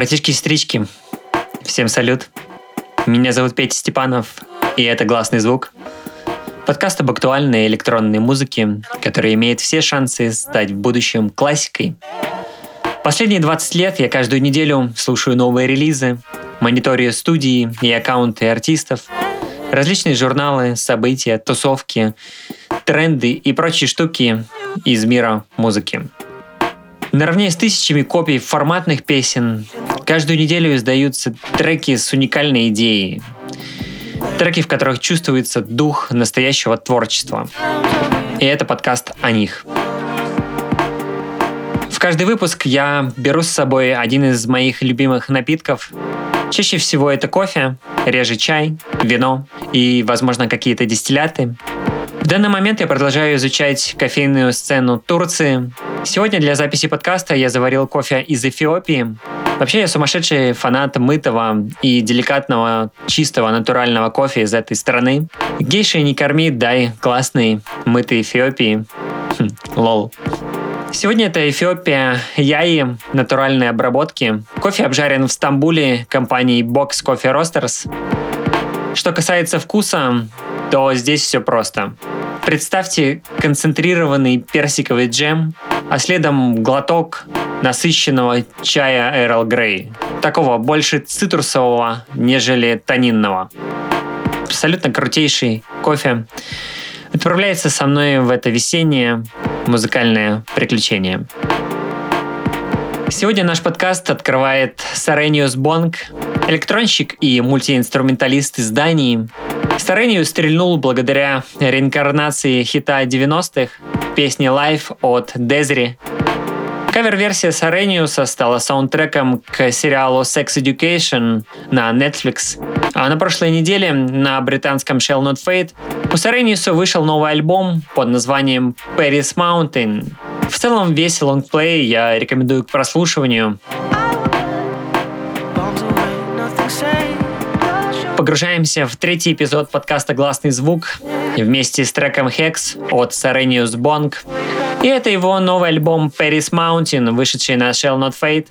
Братишки-сестрички, всем салют. Меня зовут Петя Степанов, и это «Гласный звук». Подкаст об актуальной электронной музыке, который имеет все шансы стать в будущем классикой. Последние 20 лет я каждую неделю слушаю новые релизы, мониторю студии и аккаунты артистов, различные журналы, события, тусовки, тренды и прочие штуки из мира музыки. Наравне с тысячами копий форматных песен каждую неделю издаются треки с уникальной идеей. Треки, в которых чувствуется дух настоящего творчества. И это подкаст о них. В каждый выпуск я беру с собой один из моих любимых напитков. Чаще всего это кофе, реже чай, вино и, возможно, какие-то дистилляты. В данный момент я продолжаю изучать кофейную сцену Турции. Сегодня для записи подкаста я заварил кофе из Эфиопии. Вообще я сумасшедший фанат мытого и деликатного, чистого, натурального кофе из этой страны. Гейши не корми, дай классный мытый Эфиопии. Хм, лол. Сегодня это Эфиопия Яи натуральной обработки. Кофе обжарен в Стамбуле компанией Box Coffee Roasters. Что касается вкуса, то здесь все просто. Представьте концентрированный персиковый джем, а следом глоток насыщенного чая Эрл Грей. Такого больше цитрусового, нежели тонинного. Абсолютно крутейший кофе. Отправляется со мной в это весеннее музыкальное приключение. Сегодня наш подкаст открывает Сарениус Бонг, электронщик и мультиинструменталист из Дании, Старению стрельнул благодаря реинкарнации хита 90-х песни Life от Дезри. Кавер-версия Сарениуса стала саундтреком к сериалу Sex Education на Netflix. А на прошлой неделе на британском Shell Not Fade у Сарениуса вышел новый альбом под названием Paris Mountain. В целом весь лонгплей я рекомендую к прослушиванию. Погружаемся в третий эпизод подкаста «Гласный звук» вместе с треком Hex от Sarenius Bong. И это его новый альбом Paris Mountain, вышедший на Shell Not Fade.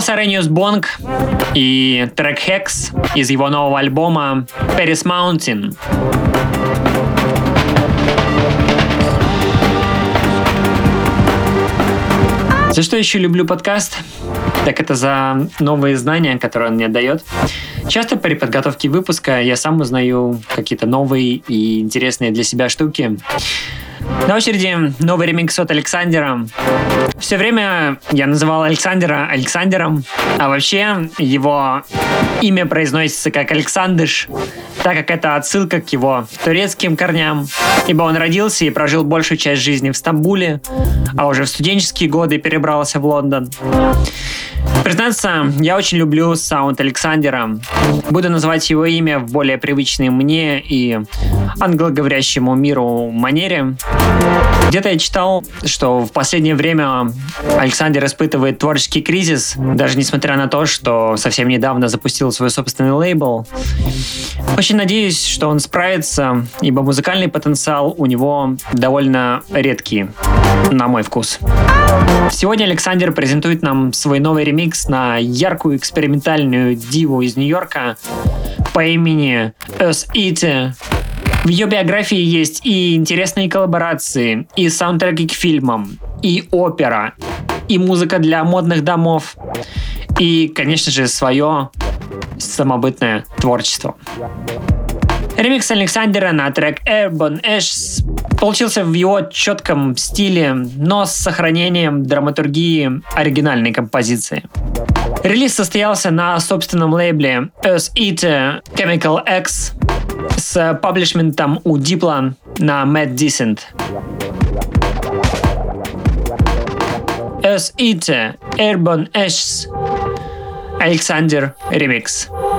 Был Сарениус Бонг и трек Hex из его нового альбома Paris Mountain. За что еще люблю подкаст? Так это за новые знания, которые он мне дает. Часто при подготовке выпуска я сам узнаю какие-то новые и интересные для себя штуки. На очереди новый ремикс от Александра. Все время я называл Александра Александром, а вообще его имя произносится как Александыш, так как это отсылка к его турецким корням, ибо он родился и прожил большую часть жизни в Стамбуле, а уже в студенческие годы перебрался в Лондон. Признаться, я очень люблю саунд Александра. Буду называть его имя в более привычной мне и англоговорящему миру манере. Где-то я читал, что в последнее время Александр испытывает творческий кризис, даже несмотря на то, что совсем недавно запустил свой собственный лейбл. Очень надеюсь, что он справится, ибо музыкальный потенциал у него довольно редкий, на мой вкус. Сегодня Александр презентует нам свой новый ремикс на яркую экспериментальную диву из Нью-Йорка по имени Us Eat. В ее биографии есть и интересные коллаборации, и саундтреки к фильмам, и опера, и музыка для модных домов, и, конечно же, свое самобытное творчество. Ремикс Александра на трек Airborne Ashes получился в его четком стиле, но с сохранением драматургии оригинальной композиции. Релиз состоялся на собственном лейбле Earth Eater Chemical X с паблишментом у Diplan на Mad Decent. Earth Eater Airborne Ashes Александр Ремикс. ремикс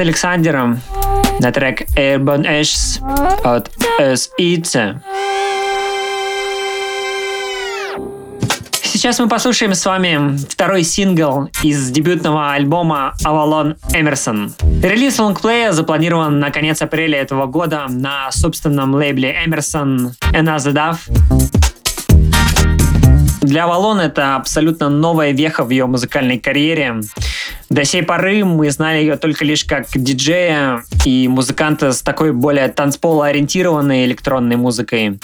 с Александром на трек Airborne Ashes от S. Itze. Сейчас мы послушаем с вами второй сингл из дебютного альбома Avalon Emerson. Релиз лонгплея запланирован на конец апреля этого года на собственном лейбле Emerson Another Dove. Для Авалон это абсолютно новая веха в ее музыкальной карьере. До сей поры мы знали ее только лишь как диджея и музыканта с такой более танцполо-ориентированной электронной музыкой.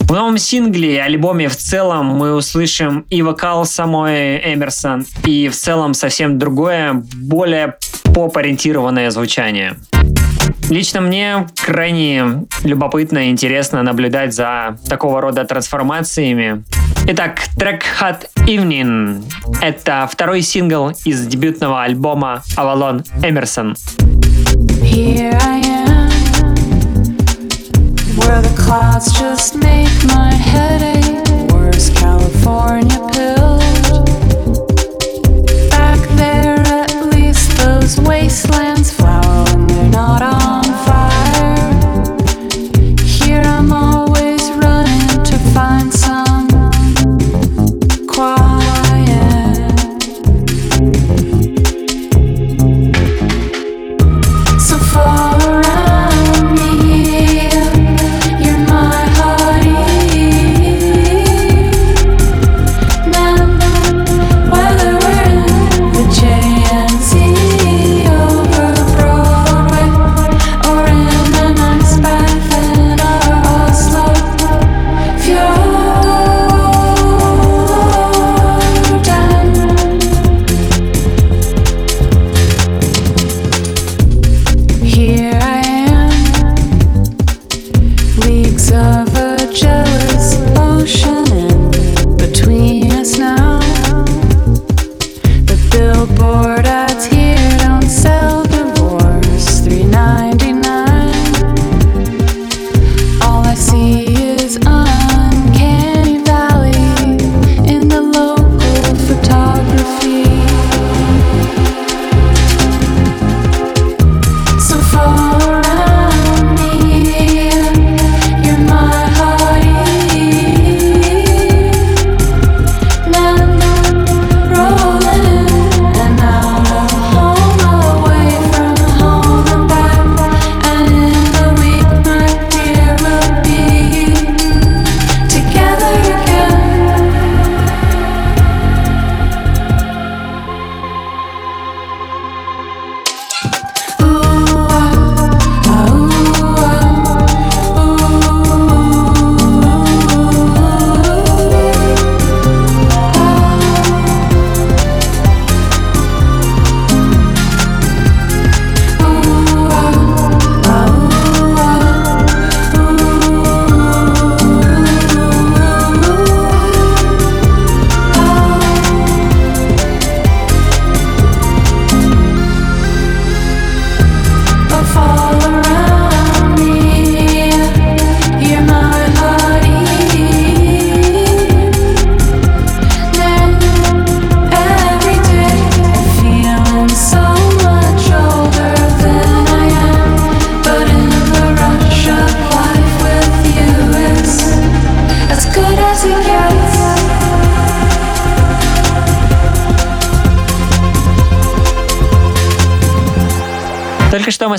В новом сингле и альбоме в целом мы услышим и вокал самой Эмерсон, и в целом совсем другое, более поп-ориентированное звучание. Лично мне крайне любопытно и интересно наблюдать за такого рода трансформациями. Итак, трек Hot Evening — это второй сингл из дебютного альбома Avalon Emerson. Here I am, where the clouds just make my headache worse. California pilled. Back there, at least those wastelands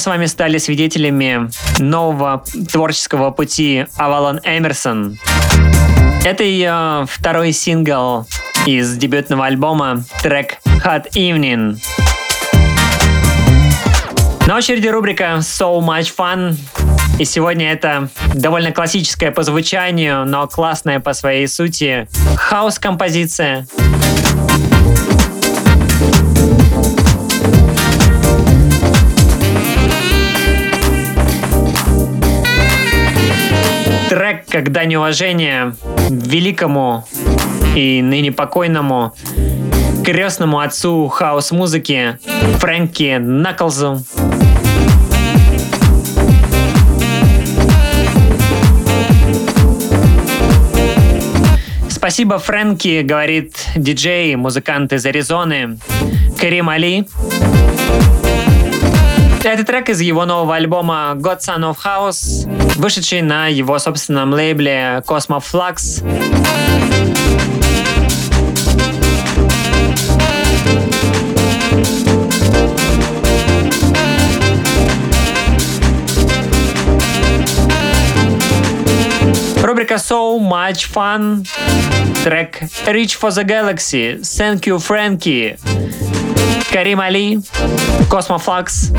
с вами стали свидетелями нового творческого пути Авалон Эмерсон. Это ее второй сингл из дебютного альбома, трек Hot Evening. На очереди рубрика So Much Fun. И сегодня это довольно классическая по звучанию, но классная по своей сути хаос-композиция. Как дань уважения великому и ныне покойному крестному отцу хаос-музыки Фрэнки Наклзу. Спасибо, Фрэнки, говорит диджей, музыкант из Аризоны Карим Али. Это трек из его нового альбома God Son of House, вышедший на его собственном лейбле Cosmo Flux. Рубрика So Much Fun. Трек Reach for the Galaxy. Thank you, Frankie. Карим Али. Космофлакс.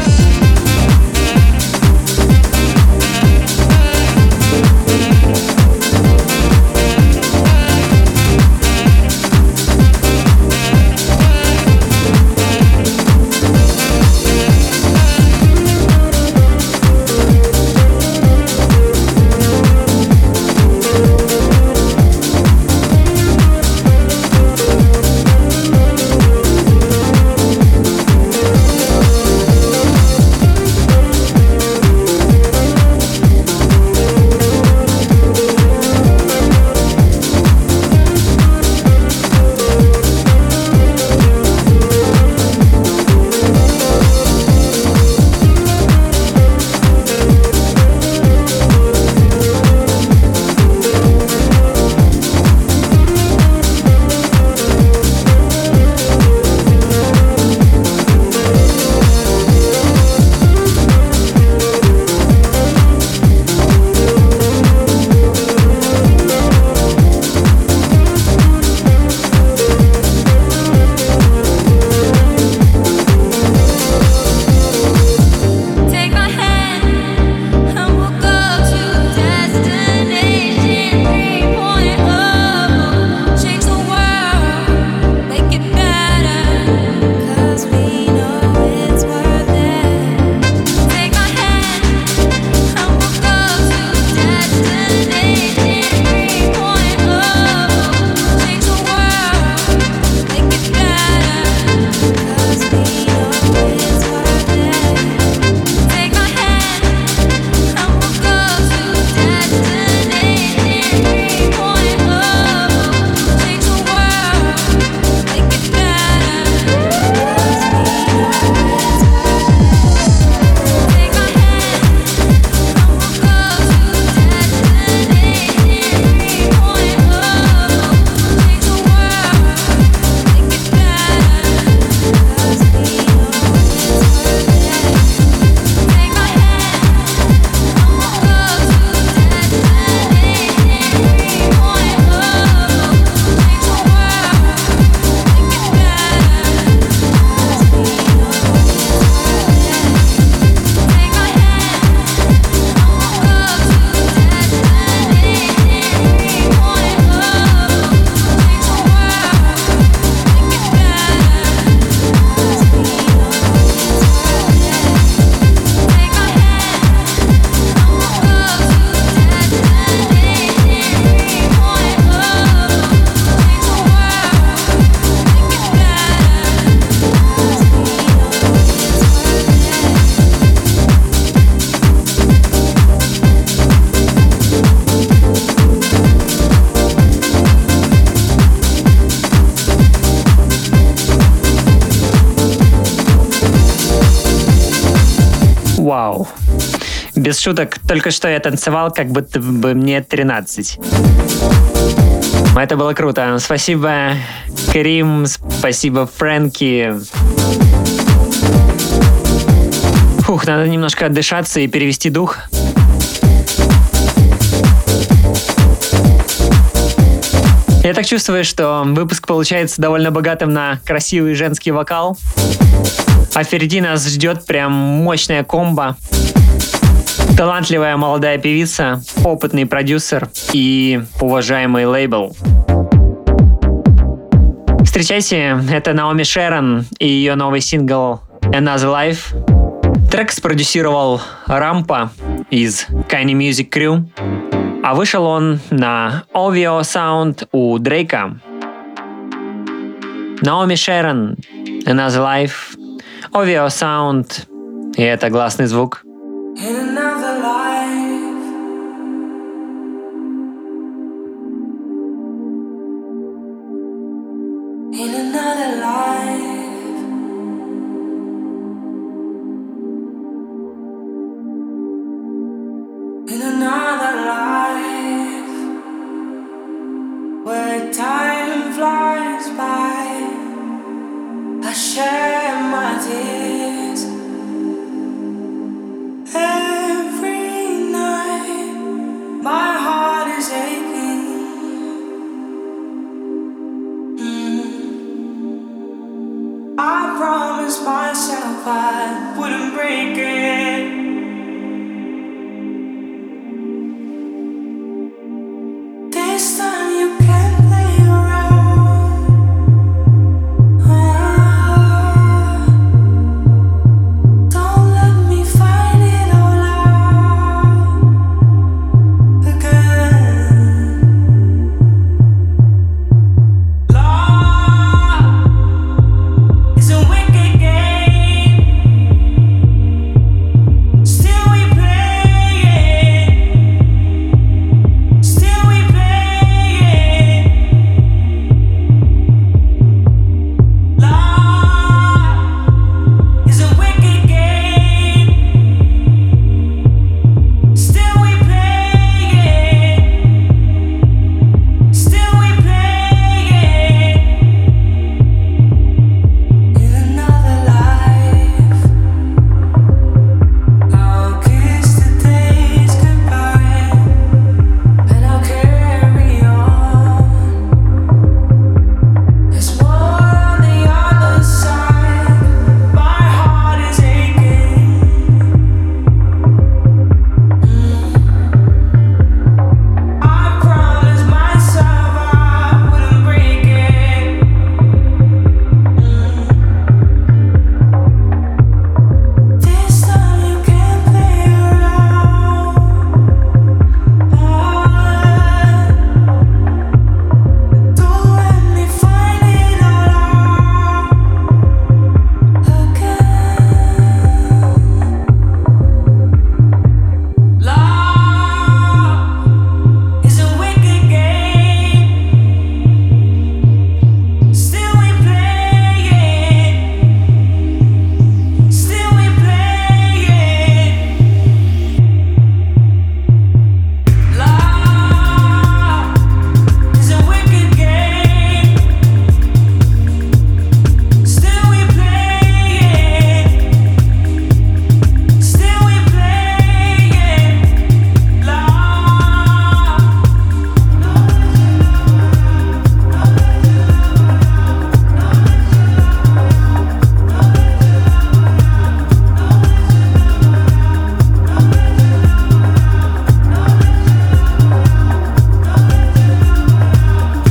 Вау. Без шуток, только что я танцевал, как будто бы мне 13. Это было круто. Спасибо, Карим, спасибо, Фрэнки. Фух, надо немножко отдышаться и перевести дух. Я так чувствую, что выпуск получается довольно богатым на красивый женский вокал. А впереди нас ждет прям мощная комбо. Талантливая молодая певица, опытный продюсер и уважаемый лейбл. Встречайте, это Наоми Шерон и ее новый сингл Another Life. Трек спродюсировал Рампа из Kanye Music Crew, а вышел он на OVO Sound у Дрейка. Наоми Шерон, Another Life, Овиосаунд. И это гласный звук. Where time flies by, I share. dear.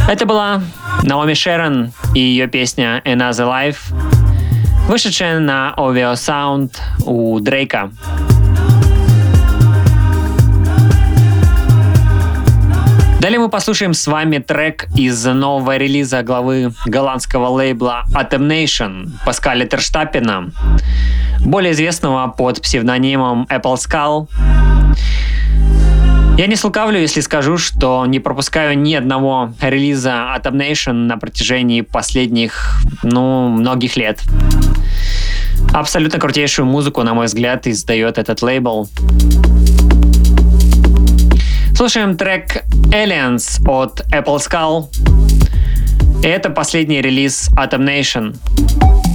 Это была Наоми Шерон и ее песня Another Life, вышедшая на OVO Sound у Дрейка. Далее мы послушаем с вами трек из нового релиза главы голландского лейбла Atom Nation Паскаля Терштапина, более известного под псевдонимом Apple Skull. Я не слукавлю, если скажу, что не пропускаю ни одного релиза от Nation на протяжении последних, ну, многих лет. Абсолютно крутейшую музыку, на мой взгляд, издает этот лейбл. Слушаем трек Aliens от Apple Skull. И это последний релиз Atom Nation.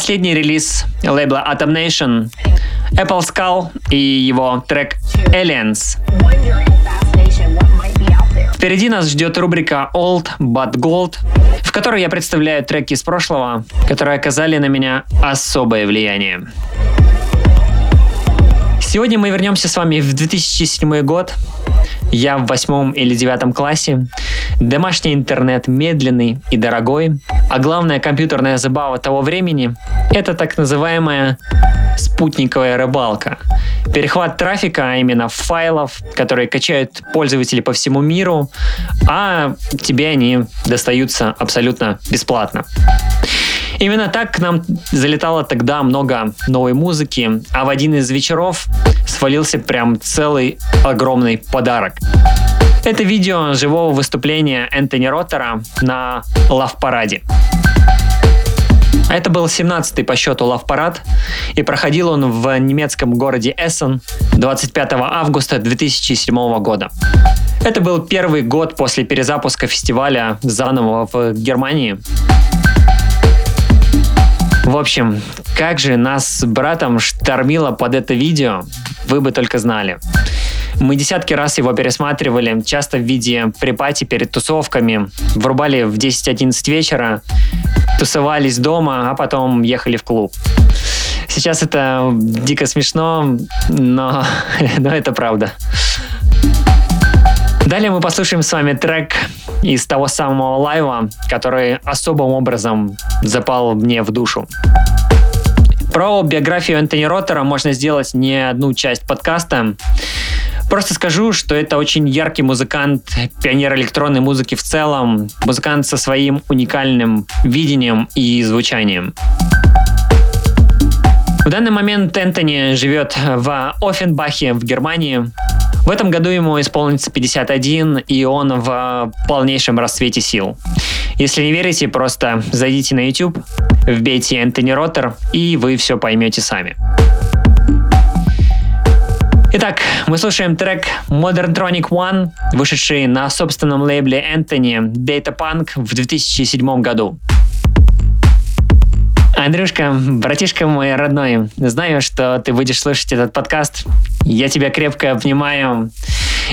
Последний релиз лейбла Atom Nation, Apple Skull и его трек Aliens. Впереди нас ждет рубрика Old But Gold, в которой я представляю треки из прошлого, которые оказали на меня особое влияние. Сегодня мы вернемся с вами в 2007 год. Я в восьмом или девятом классе. Домашний интернет медленный и дорогой. А главная компьютерная забава того времени – это так называемая спутниковая рыбалка. Перехват трафика, а именно файлов, которые качают пользователи по всему миру, а тебе они достаются абсолютно бесплатно. Именно так к нам залетало тогда много новой музыки, а в один из вечеров свалился прям целый огромный подарок. Это видео живого выступления Энтони Роттера на лав-параде. Это был 17-й по счету лав-парад, и проходил он в немецком городе Эссен 25 августа 2007 года. Это был первый год после перезапуска фестиваля заново в Германии. В общем, как же нас с братом штормило под это видео, вы бы только знали. Мы десятки раз его пересматривали, часто в виде припати перед тусовками. Врубали в 10-11 вечера, тусовались дома, а потом ехали в клуб. Сейчас это дико смешно, но, но это правда. Далее мы послушаем с вами трек из того самого лайва, который особым образом запал мне в душу. Про биографию Энтони Роттера можно сделать не одну часть подкаста. Просто скажу, что это очень яркий музыкант, пионер электронной музыки в целом, музыкант со своим уникальным видением и звучанием. В данный момент Энтони живет в Оффенбахе в Германии. В этом году ему исполнится 51, и он в полнейшем расцвете сил. Если не верите, просто зайдите на YouTube, вбейте Энтони Роттер, и вы все поймете сами. Итак, мы слушаем трек Modern Tronic One, вышедший на собственном лейбле Энтони Data Punk в 2007 году. Андрюшка, братишка мой родной, знаю, что ты будешь слушать этот подкаст. Я тебя крепко обнимаю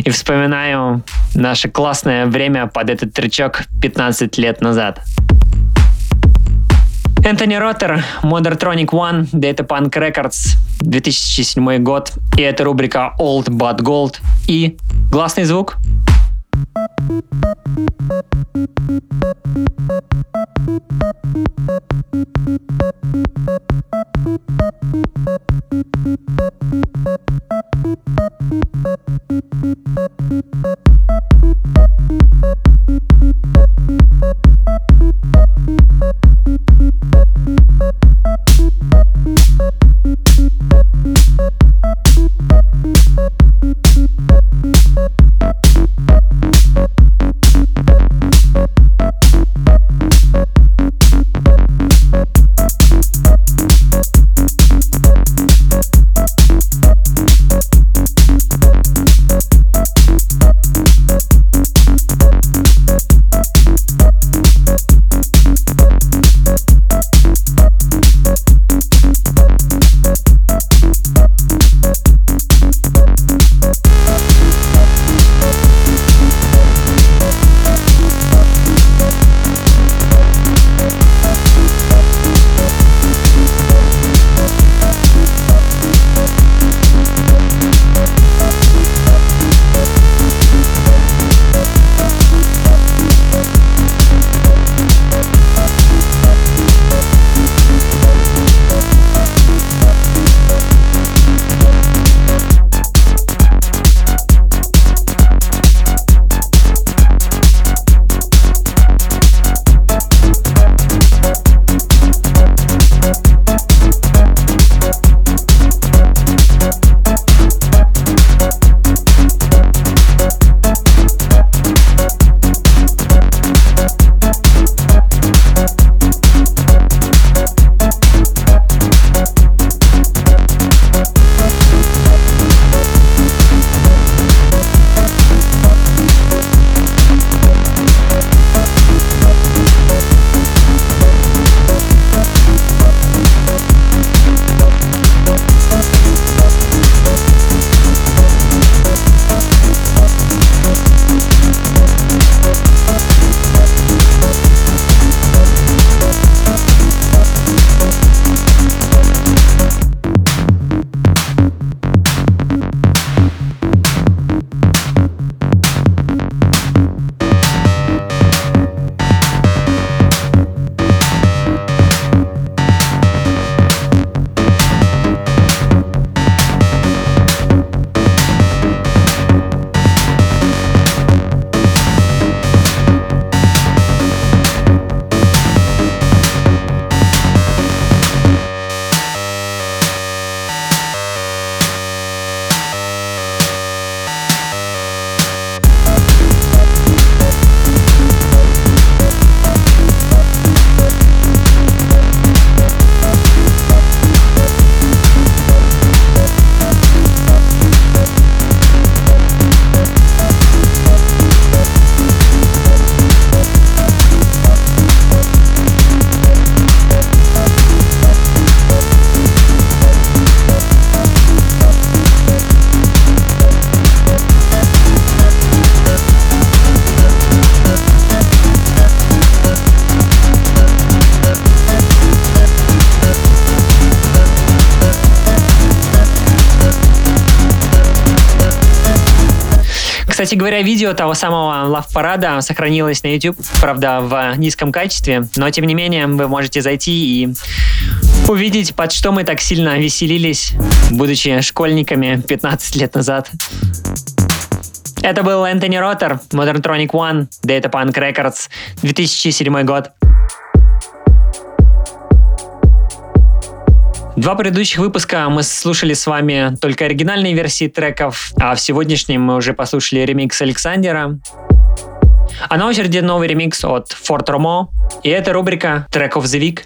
и вспоминаю наше классное время под этот тречок 15 лет назад. Энтони Роттер, Modern One, Data Punk Records, 2007 год. И это рубрика Old But Gold. И гласный звук. Кстати говоря, видео того самого Love парада сохранилось на YouTube, правда, в низком качестве, но тем не менее вы можете зайти и увидеть, под что мы так сильно веселились, будучи школьниками 15 лет назад. Это был Энтони Роттер, Modern One, Data Punk Records, 2007 год. Два предыдущих выпуска мы слушали с вами только оригинальные версии треков, а в сегодняшнем мы уже послушали ремикс Александра. А на очереди новый ремикс от Fort Romo, и это рубрика Track of the Week.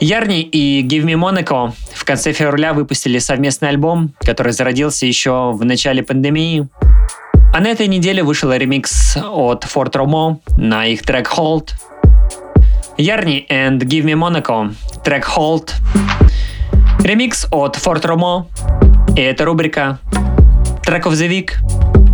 Ярни и Give Me Monaco в конце февраля выпустили совместный альбом, который зародился еще в начале пандемии. А на этой неделе вышел ремикс от Fort Romo на их трек Hold – Ярни and Give Me Monaco, трек Hold, ремикс от Fort Romo, и это рубрика Track of the Week –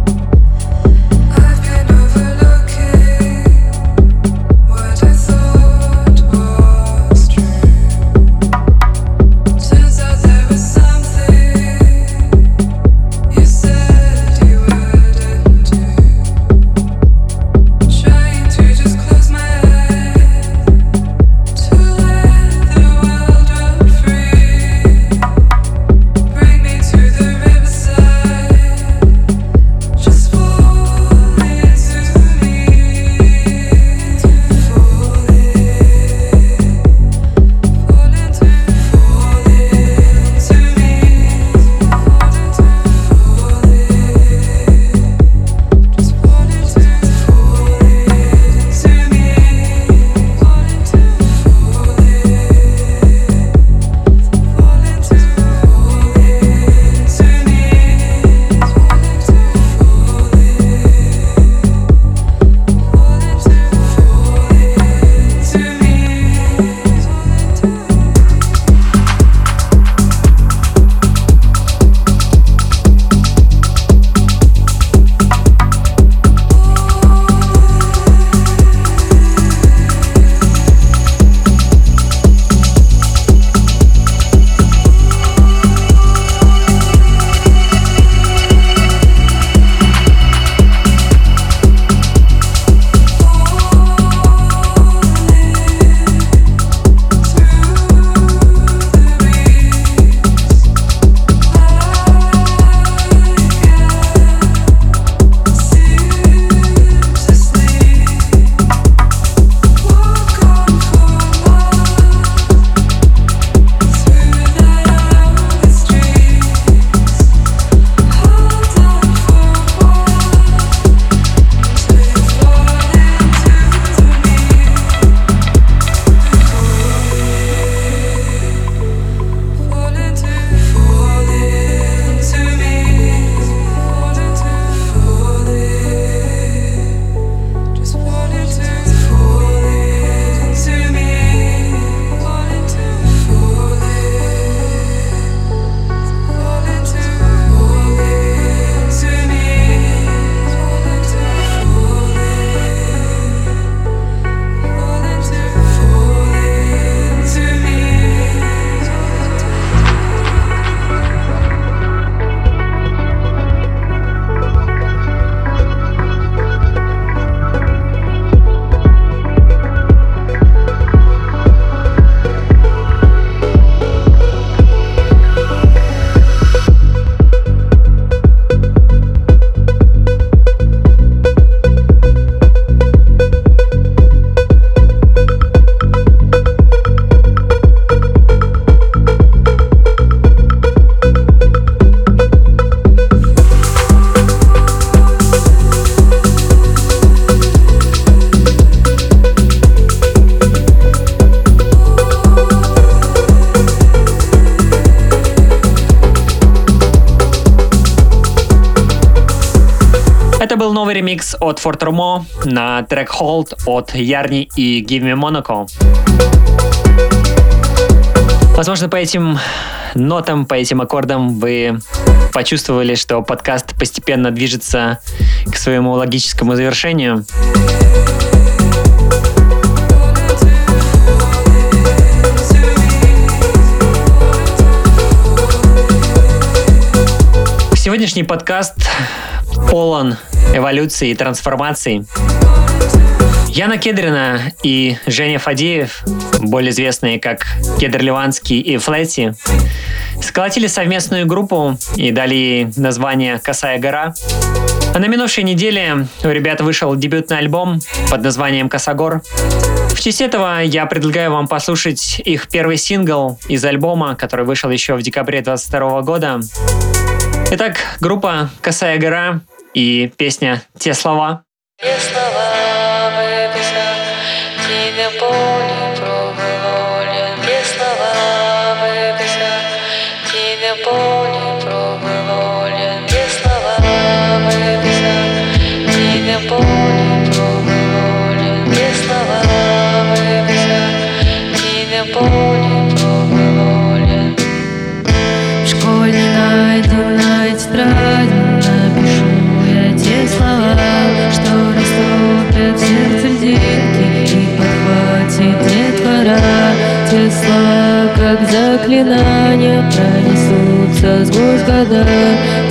От Romo на трек Hold от Ярни и Give Me Monaco. Возможно, по этим нотам, по этим аккордам вы почувствовали, что подкаст постепенно движется к своему логическому завершению. Сегодняшний подкаст полон эволюции и трансформаций. Яна Кедрина и Женя Фадеев, более известные как Кедр Ливанский и Флэти, сколотили совместную группу и дали ей название «Косая гора». А на минувшей неделе у ребят вышел дебютный альбом под названием «Косогор». В честь этого я предлагаю вам послушать их первый сингл из альбома, который вышел еще в декабре 2022 года. Итак, группа «Косая гора» и песня «Те слова». Те слова заклинания Пронесутся сквозь года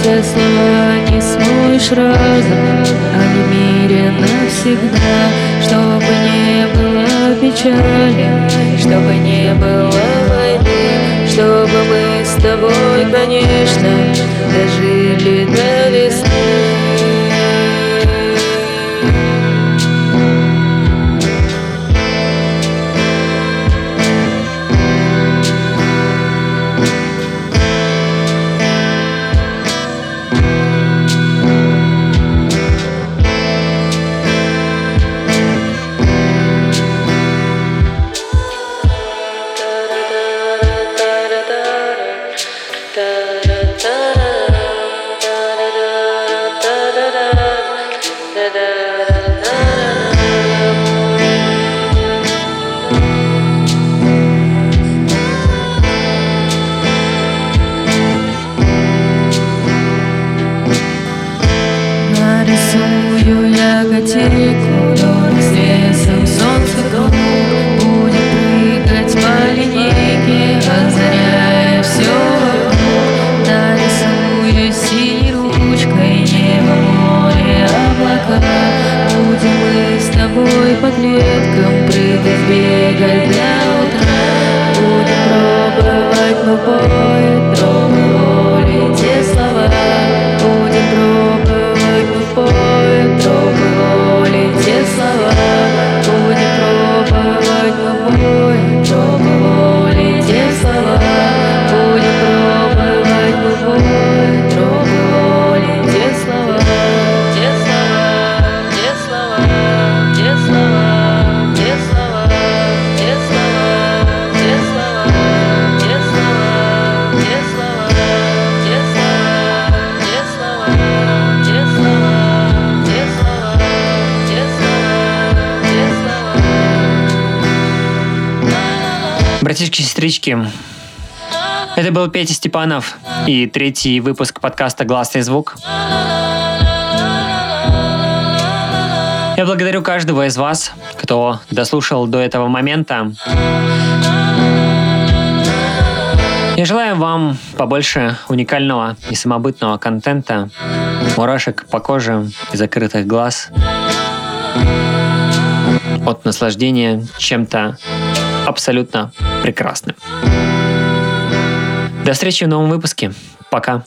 Те слова не смоешь разом Они мире навсегда. Чтобы не было печали Чтобы не было войны Чтобы мы с тобой, конечно Дожили до весны Сестрички, это был Петя Степанов и третий выпуск подкаста «Гласный звук». Я благодарю каждого из вас, кто дослушал до этого момента. Я желаю вам побольше уникального и самобытного контента, мурашек по коже и закрытых глаз, от наслаждения чем-то абсолютно прекрасным. До встречи в новом выпуске. Пока.